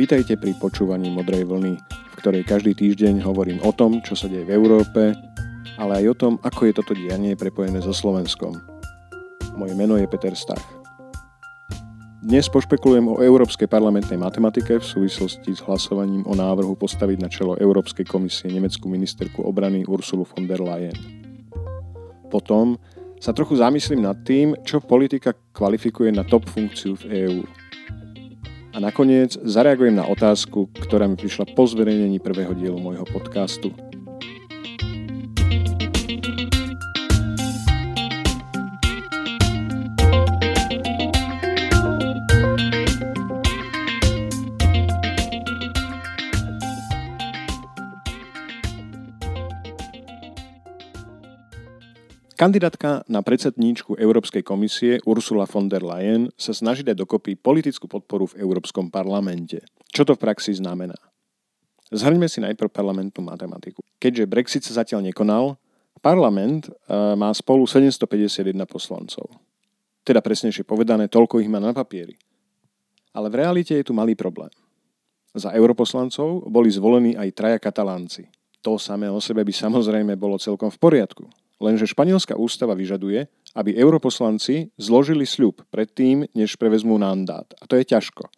Vítajte pri počúvaní Modrej vlny, v ktorej každý týždeň hovorím o tom, čo sa deje v Európe, ale aj o tom, ako je toto dianie prepojené so Slovenskom. Moje meno je Peter Stach. Dnes pošpekulujem o európskej parlamentnej matematike v súvislosti s hlasovaním o návrhu postaviť na čelo Európskej komisie nemeckú ministerku obrany Ursulu von der Leyen. Potom sa trochu zamyslím nad tým, čo politika kvalifikuje na top funkciu v EÚ. A nakoniec zareagujem na otázku, ktorá mi prišla po zverejnení prvého dielu môjho podcastu. Kandidátka na predsedníčku Európskej komisie Ursula von der Leyen sa snaží dať dokopy politickú podporu v Európskom parlamente. Čo to v praxi znamená? Zhrňme si najprv parlamentnú matematiku. Keďže Brexit sa zatiaľ nekonal, parlament e, má spolu 751 poslancov. Teda presnejšie povedané, toľko ich má na papieri. Ale v realite je tu malý problém. Za europoslancov boli zvolení aj traja katalánci. To samé o sebe by samozrejme bolo celkom v poriadku. Lenže španielská ústava vyžaduje, aby europoslanci zložili sľub predtým, než prevezmú mandát. A to je ťažko.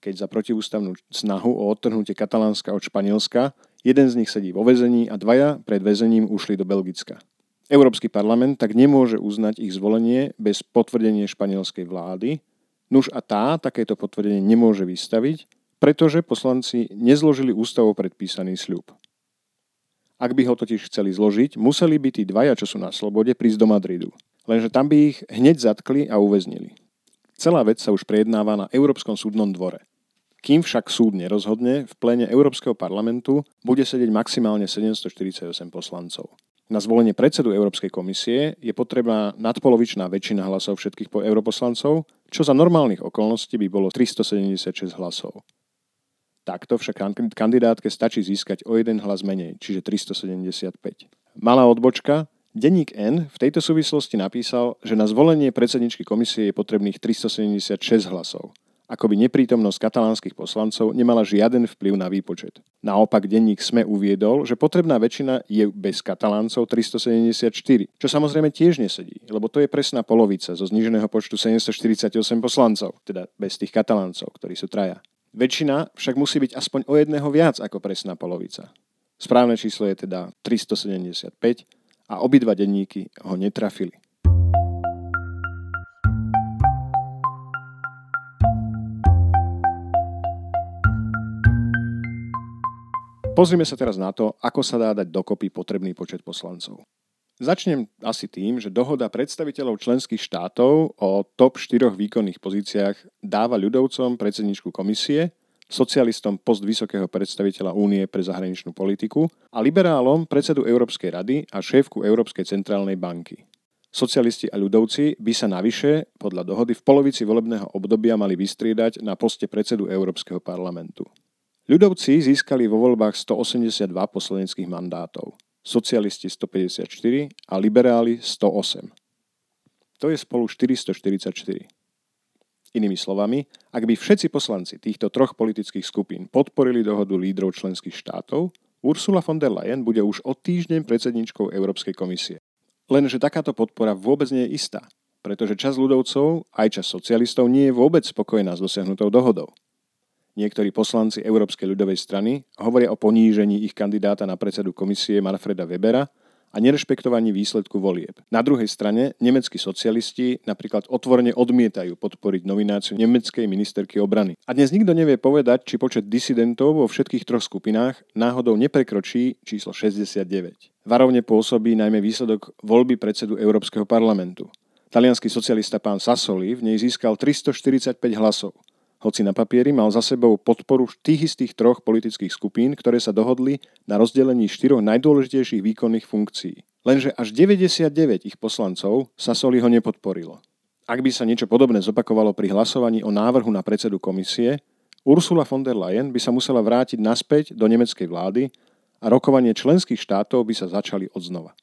Keď za protiústavnú snahu o odtrhnutie Katalánska od Španielska, jeden z nich sedí vo väzení a dvaja pred väzením ušli do Belgicka. Európsky parlament tak nemôže uznať ich zvolenie bez potvrdenia španielskej vlády, nuž a tá takéto potvrdenie nemôže vystaviť, pretože poslanci nezložili ústavou predpísaný sľub. Ak by ho totiž chceli zložiť, museli by tí dvaja, čo sú na slobode, prísť do Madridu. Lenže tam by ich hneď zatkli a uväznili. Celá vec sa už prejednáva na Európskom súdnom dvore. Kým však súd nerozhodne, v plene Európskeho parlamentu bude sedieť maximálne 748 poslancov. Na zvolenie predsedu Európskej komisie je potrebná nadpolovičná väčšina hlasov všetkých europoslancov, čo za normálnych okolností by bolo 376 hlasov. Takto však kandidátke stačí získať o jeden hlas menej, čiže 375. Malá odbočka. Denník N v tejto súvislosti napísal, že na zvolenie predsedničky komisie je potrebných 376 hlasov. Ako by neprítomnosť katalánskych poslancov nemala žiaden vplyv na výpočet. Naopak denník SME uviedol, že potrebná väčšina je bez kataláncov 374, čo samozrejme tiež nesedí, lebo to je presná polovica zo zniženého počtu 748 poslancov, teda bez tých kataláncov, ktorí sú traja. Väčšina však musí byť aspoň o jedného viac ako presná polovica. Správne číslo je teda 375 a obidva denníky ho netrafili. Pozrime sa teraz na to, ako sa dá dať dokopy potrebný počet poslancov. Začnem asi tým, že dohoda predstaviteľov členských štátov o top 4 výkonných pozíciách dáva ľudovcom predsedničku komisie, socialistom post vysokého predstaviteľa Únie pre zahraničnú politiku a liberálom predsedu Európskej rady a šéfku Európskej centrálnej banky. Socialisti a ľudovci by sa navyše, podľa dohody, v polovici volebného obdobia mali vystriedať na poste predsedu Európskeho parlamentu. Ľudovci získali vo voľbách 182 poslaneckých mandátov socialisti 154 a liberáli 108. To je spolu 444. Inými slovami, ak by všetci poslanci týchto troch politických skupín podporili dohodu lídrov členských štátov, Ursula von der Leyen bude už od týždeň predsedničkou Európskej komisie. Lenže takáto podpora vôbec nie je istá, pretože čas ľudovcov aj čas socialistov nie je vôbec spokojná s dosiahnutou dohodou. Niektorí poslanci Európskej ľudovej strany hovoria o ponížení ich kandidáta na predsedu komisie Manfreda Webera a nerešpektovaní výsledku volieb. Na druhej strane nemeckí socialisti napríklad otvorene odmietajú podporiť nomináciu nemeckej ministerky obrany. A dnes nikto nevie povedať, či počet disidentov vo všetkých troch skupinách náhodou neprekročí číslo 69. Varovne pôsobí najmä výsledok voľby predsedu Európskeho parlamentu. Talianský socialista pán Sassoli v nej získal 345 hlasov hoci na papieri mal za sebou podporu tých istých troch politických skupín, ktoré sa dohodli na rozdelení štyroch najdôležitejších výkonných funkcií. Lenže až 99 ich poslancov sa Soli ho nepodporilo. Ak by sa niečo podobné zopakovalo pri hlasovaní o návrhu na predsedu komisie, Ursula von der Leyen by sa musela vrátiť naspäť do nemeckej vlády a rokovanie členských štátov by sa začali odznova.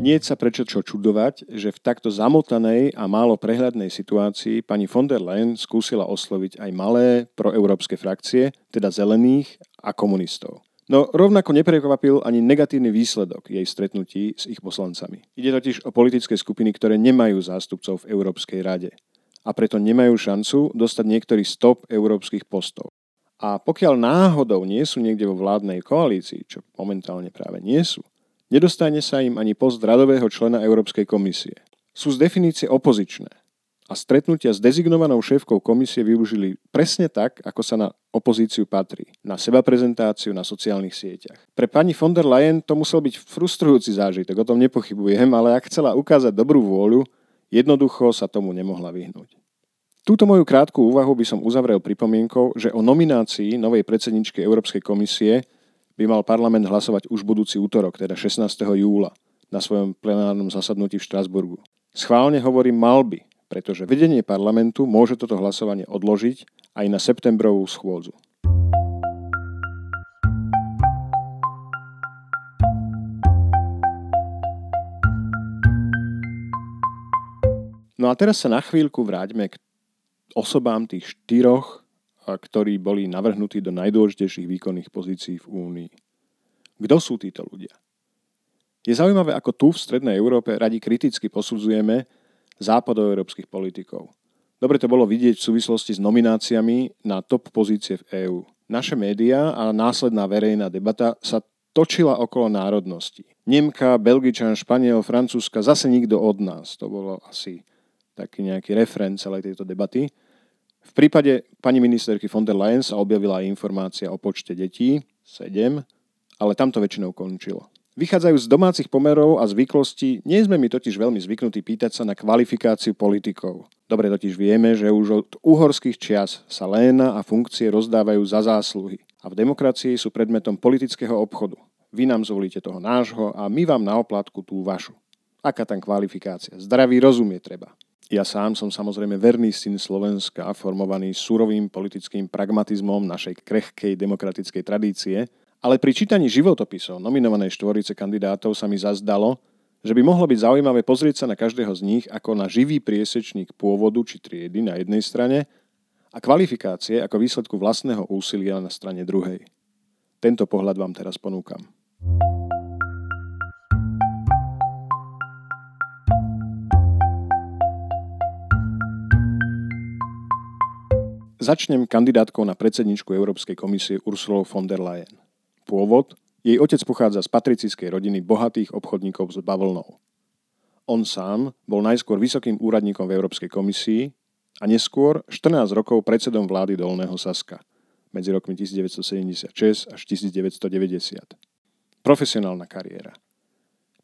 Nie sa prečo čo čudovať, že v takto zamotanej a málo prehľadnej situácii pani von der Leyen skúsila osloviť aj malé proeurópske frakcie, teda zelených a komunistov. No rovnako neprekvapil ani negatívny výsledok jej stretnutí s ich poslancami. Ide totiž o politické skupiny, ktoré nemajú zástupcov v Európskej rade a preto nemajú šancu dostať niektorý stop európskych postov. A pokiaľ náhodou nie sú niekde vo vládnej koalícii, čo momentálne práve nie sú, nedostane sa im ani post radového člena Európskej komisie. Sú z definície opozičné a stretnutia s dezignovanou šéfkou komisie využili presne tak, ako sa na opozíciu patrí. Na seba prezentáciu na sociálnych sieťach. Pre pani von der Leyen to musel byť frustrujúci zážitok, o tom nepochybujem, ale ak chcela ukázať dobrú vôľu, jednoducho sa tomu nemohla vyhnúť. Túto moju krátku úvahu by som uzavrel pripomienkou, že o nominácii novej predsedničky Európskej komisie by mal parlament hlasovať už budúci útorok, teda 16. júla, na svojom plenárnom zasadnutí v Štrasburgu. Schválne hovorím mal by, pretože vedenie parlamentu môže toto hlasovanie odložiť aj na septembrovú schôdzu. No a teraz sa na chvíľku vráťme k osobám tých štyroch, ktorí boli navrhnutí do najdôležitejších výkonných pozícií v Únii. Kto sú títo ľudia? Je zaujímavé, ako tu v Strednej Európe radi kriticky posudzujeme, západoeurópskych politikov. Dobre to bolo vidieť v súvislosti s nomináciami na top pozície v EÚ. Naše médiá a následná verejná debata sa točila okolo národnosti. Nemka, Belgičan, Španiel, Francúzska, zase nikto od nás. To bolo asi taký nejaký referent celej tejto debaty. V prípade pani ministerky von der Leyen sa objavila aj informácia o počte detí, 7, ale tam to väčšinou končilo. Vychádzajú z domácich pomerov a zvyklostí, nie sme my totiž veľmi zvyknutí pýtať sa na kvalifikáciu politikov. Dobre totiž vieme, že už od uhorských čias sa léna a funkcie rozdávajú za zásluhy. A v demokracii sú predmetom politického obchodu. Vy nám zvolíte toho nášho a my vám na oplátku tú vašu. Aká tam kvalifikácia? Zdravý rozum je treba. Ja sám som samozrejme verný syn Slovenska, formovaný surovým politickým pragmatizmom našej krehkej demokratickej tradície – ale pri čítaní životopisov nominovanej štvorice kandidátov sa mi zazdalo, že by mohlo byť zaujímavé pozrieť sa na každého z nich ako na živý priesečník pôvodu či triedy na jednej strane a kvalifikácie ako výsledku vlastného úsilia na strane druhej. Tento pohľad vám teraz ponúkam. Začnem kandidátkou na predsedničku Európskej komisie Ursulou von der Leyen. Pôvod jej otec pochádza z patricijskej rodiny bohatých obchodníkov s bavlnou. On sám bol najskôr vysokým úradníkom v Európskej komisii a neskôr 14 rokov predsedom vlády Dolného Saska medzi rokmi 1976 až 1990. Profesionálna kariéra.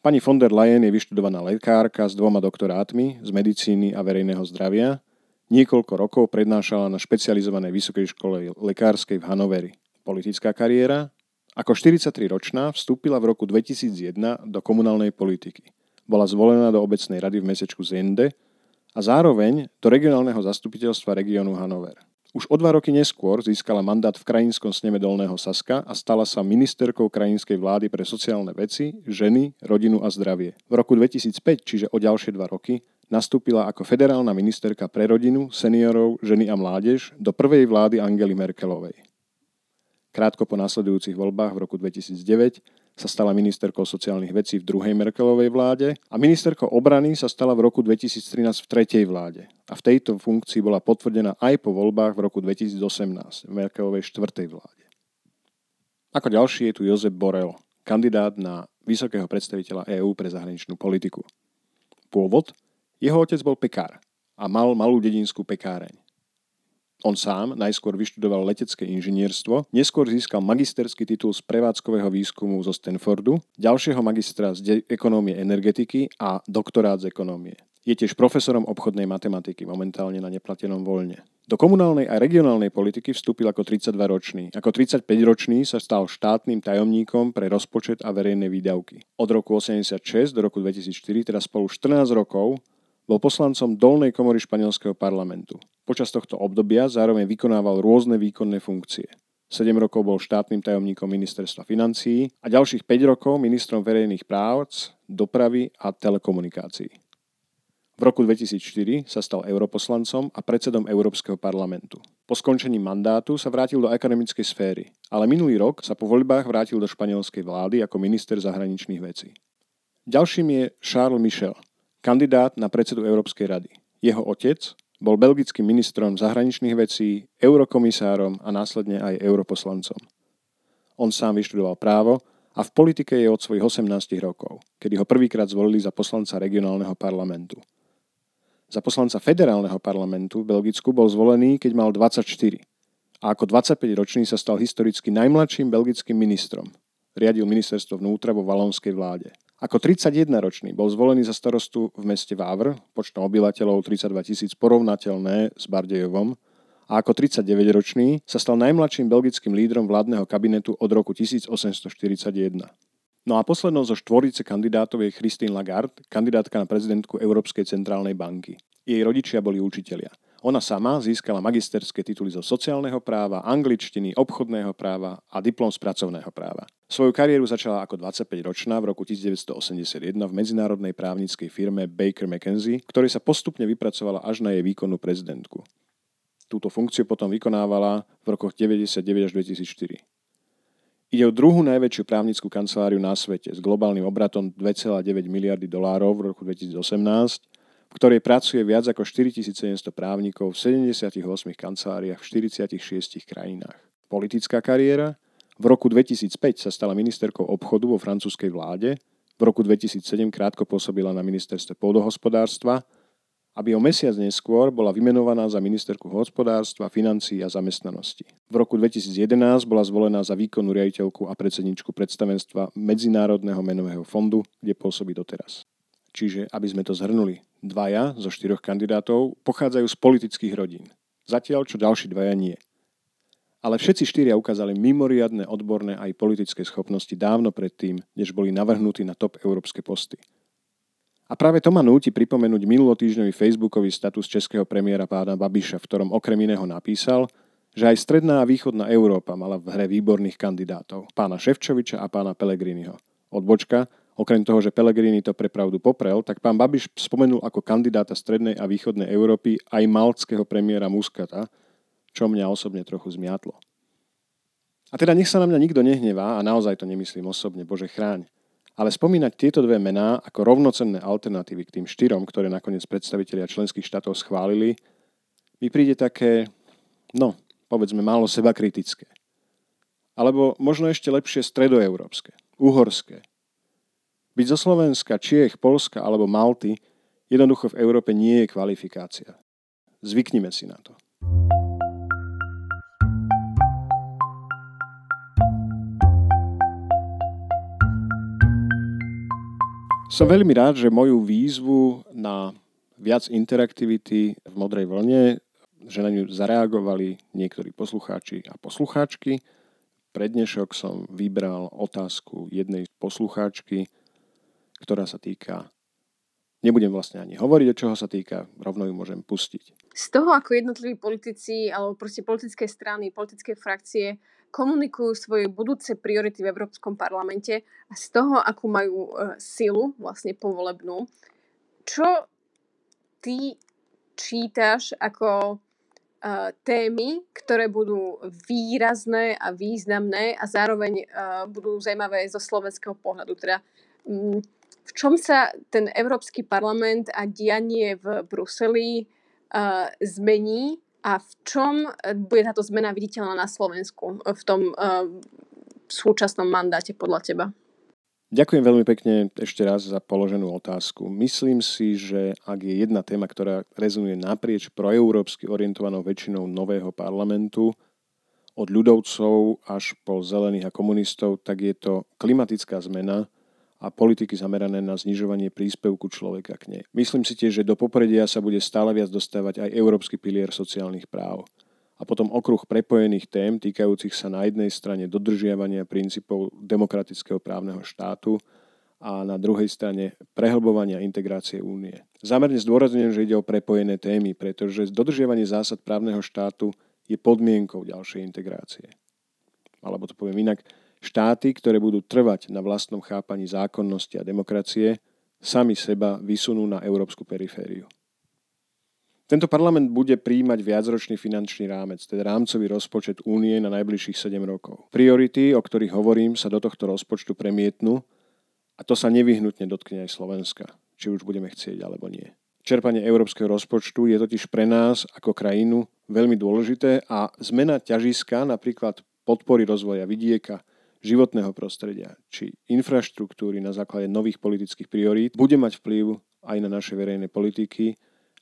Pani von der Leyen je vyštudovaná lekárka s dvoma doktorátmi z medicíny a verejného zdravia. Niekoľko rokov prednášala na špecializovanej vysokej škole lekárskej v Hanoveri. Politická kariéra ako 43-ročná vstúpila v roku 2001 do komunálnej politiky. Bola zvolená do obecnej rady v mesečku Zende a zároveň do regionálneho zastupiteľstva regiónu Hanover. Už o dva roky neskôr získala mandát v krajinskom sneme Dolného Saska a stala sa ministerkou krajinskej vlády pre sociálne veci, ženy, rodinu a zdravie. V roku 2005, čiže o ďalšie dva roky, nastúpila ako federálna ministerka pre rodinu, seniorov, ženy a mládež do prvej vlády Angely Merkelovej. Krátko po následujúcich voľbách v roku 2009 sa stala ministerkou sociálnych vecí v druhej Merkelovej vláde a ministerkou obrany sa stala v roku 2013 v tretej vláde. A v tejto funkcii bola potvrdená aj po voľbách v roku 2018 v Merkelovej štvrtej vláde. Ako ďalší je tu Jozef Borel, kandidát na vysokého predstaviteľa EÚ pre zahraničnú politiku. Pôvod? Jeho otec bol pekár a mal malú dedinskú pekáreň. On sám najskôr vyštudoval letecké inžinierstvo, neskôr získal magisterský titul z prevádzkového výskumu zo Stanfordu, ďalšieho magistra z ekonómie energetiky a doktorát z ekonómie. Je tiež profesorom obchodnej matematiky, momentálne na neplatenom voľne. Do komunálnej a regionálnej politiky vstúpil ako 32-ročný. Ako 35-ročný sa stal štátnym tajomníkom pre rozpočet a verejné výdavky. Od roku 86 do roku 2004, teda spolu 14 rokov, bol poslancom dolnej komory španielského parlamentu. Počas tohto obdobia zároveň vykonával rôzne výkonné funkcie. 7 rokov bol štátnym tajomníkom ministerstva financií a ďalších 5 rokov ministrom verejných práv, dopravy a telekomunikácií. V roku 2004 sa stal europoslancom a predsedom Európskeho parlamentu. Po skončení mandátu sa vrátil do akademickej sféry, ale minulý rok sa po voľbách vrátil do španielskej vlády ako minister zahraničných vecí. Ďalším je Charles Michel, kandidát na predsedu Európskej rady. Jeho otec bol belgickým ministrom zahraničných vecí, eurokomisárom a následne aj europoslancom. On sám vyštudoval právo a v politike je od svojich 18 rokov, kedy ho prvýkrát zvolili za poslanca regionálneho parlamentu. Za poslanca federálneho parlamentu v Belgicku bol zvolený, keď mal 24 a ako 25-ročný sa stal historicky najmladším belgickým ministrom. Riadil ministerstvo vnútra vo valónskej vláde. Ako 31-ročný bol zvolený za starostu v meste Vávr, počtom obyvateľov 32 tisíc porovnateľné s Bardejovom, a ako 39-ročný sa stal najmladším belgickým lídrom vládneho kabinetu od roku 1841. No a poslednou zo štvorice kandidátov je Christine Lagarde, kandidátka na prezidentku Európskej centrálnej banky. Jej rodičia boli učitelia. Ona sama získala magisterské tituly zo sociálneho práva, angličtiny, obchodného práva a diplom z pracovného práva. Svoju kariéru začala ako 25-ročná v roku 1981 v medzinárodnej právnickej firme Baker McKenzie, ktorej sa postupne vypracovala až na jej výkonnú prezidentku. Túto funkciu potom vykonávala v rokoch 99 až 2004. Ide o druhú najväčšiu právnickú kanceláriu na svete s globálnym obratom 2,9 miliardy dolárov v roku 2018, v ktorej pracuje viac ako 4700 právnikov v 78 kanceláriách v 46 krajinách. Politická kariéra v roku 2005 sa stala ministerkou obchodu vo francúzskej vláde, v roku 2007 krátko pôsobila na ministerstve pôdohospodárstva aby o mesiac neskôr bola vymenovaná za ministerku hospodárstva, financií a zamestnanosti. V roku 2011 bola zvolená za výkonnú riaditeľku a predsedničku predstavenstva Medzinárodného menového fondu, kde pôsobí doteraz. Čiže, aby sme to zhrnuli, dvaja zo štyroch kandidátov pochádzajú z politických rodín. Zatiaľ, čo ďalší dvaja nie. Ale všetci štyria ukázali mimoriadne odborné aj politické schopnosti dávno predtým, než boli navrhnutí na top európske posty. A práve to ma núti pripomenúť minulotýždňový facebookový status českého premiéra pána Babiša, v ktorom okrem iného napísal, že aj stredná a východná Európa mala v hre výborných kandidátov, pána Ševčoviča a pána Pelegriniho. Odbočka, okrem toho, že Pelegrini to prepravdu poprel, tak pán Babiš spomenul ako kandidáta strednej a východnej Európy aj malckého premiéra Muskata, čo mňa osobne trochu zmiatlo. A teda nech sa na mňa nikto nehnevá a naozaj to nemyslím osobne, Bože chráň. Ale spomínať tieto dve mená ako rovnocenné alternatívy k tým štyrom, ktoré nakoniec predstavitelia členských štátov schválili, mi príde také, no, povedzme, málo seba kritické. Alebo možno ešte lepšie stredoeurópske, uhorské. Byť zo Slovenska, Čiech, Polska alebo Malty jednoducho v Európe nie je kvalifikácia. Zvyknime si na to. Som veľmi rád, že moju výzvu na viac interaktivity v modrej vlne, že na ňu zareagovali niektorí poslucháči a poslucháčky. Pre dnešok som vybral otázku jednej poslucháčky, ktorá sa týka Nebudem vlastne ani hovoriť, o čoho sa týka, rovno ju môžem pustiť. Z toho, ako jednotliví politici alebo proste politické strany, politické frakcie komunikujú svoje budúce priority v Európskom parlamente a z toho, akú majú uh, silu vlastne povolebnú. Čo ty čítaš ako uh, témy, ktoré budú výrazné a významné a zároveň uh, budú zaujímavé zo slovenského pohľadu. Teda, um, v čom sa ten Európsky parlament a dianie v Bruseli zmení a v čom e, bude táto zmena viditeľná na Slovensku v tom uh, súčasnom mandáte podľa teba? Ďakujem veľmi pekne ešte raz za položenú otázku. Myslím si, že ak je jedna téma, ktorá rezonuje naprieč proeurópsky orientovanou väčšinou nového parlamentu, od ľudovcov až po zelených a komunistov, tak je to klimatická zmena, a politiky zamerané na znižovanie príspevku človeka k nej. Myslím si tiež, že do popredia sa bude stále viac dostávať aj Európsky pilier sociálnych práv. A potom okruh prepojených tém týkajúcich sa na jednej strane dodržiavania princípov demokratického právneho štátu a na druhej strane prehlbovania integrácie únie. Zámerne zdôrazňujem, že ide o prepojené témy, pretože dodržiavanie zásad právneho štátu je podmienkou ďalšej integrácie. Alebo to poviem inak, Štáty, ktoré budú trvať na vlastnom chápaní zákonnosti a demokracie, sami seba vysunú na európsku perifériu. Tento parlament bude príjmať viacročný finančný rámec, teda rámcový rozpočet únie na najbližších 7 rokov. Priority, o ktorých hovorím, sa do tohto rozpočtu premietnú a to sa nevyhnutne dotkne aj Slovenska, či už budeme chcieť alebo nie. Čerpanie európskeho rozpočtu je totiž pre nás ako krajinu veľmi dôležité a zmena ťažiska napríklad podpory rozvoja vidieka, životného prostredia či infraštruktúry na základe nových politických priorít bude mať vplyv aj na naše verejné politiky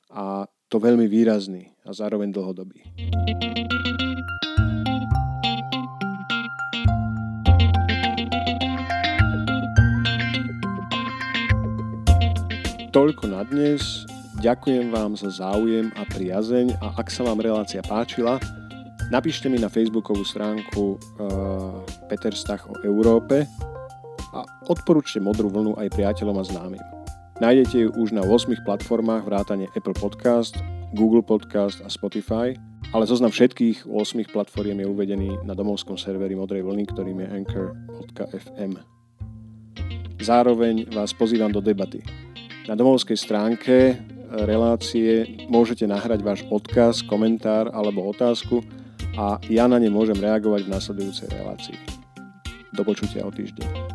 a to veľmi výrazný a zároveň dlhodobý. Toľko na dnes. Ďakujem vám za záujem a priazeň a ak sa vám relácia páčila, napíšte mi na facebookovú stránku uh, Peter Stach o Európe a odporúčte Modrú vlnu aj priateľom a známym. Nájdete ju už na 8 platformách vrátane Apple Podcast, Google Podcast a Spotify, ale zoznam všetkých 8 platform je uvedený na domovskom serveri Modrej vlny, ktorým je anchor.fm. Zároveň vás pozývam do debaty. Na domovskej stránke relácie môžete nahrať váš odkaz, komentár alebo otázku a ja na ne môžem reagovať v nasledujúcej relácii. Do počutia o týždeň.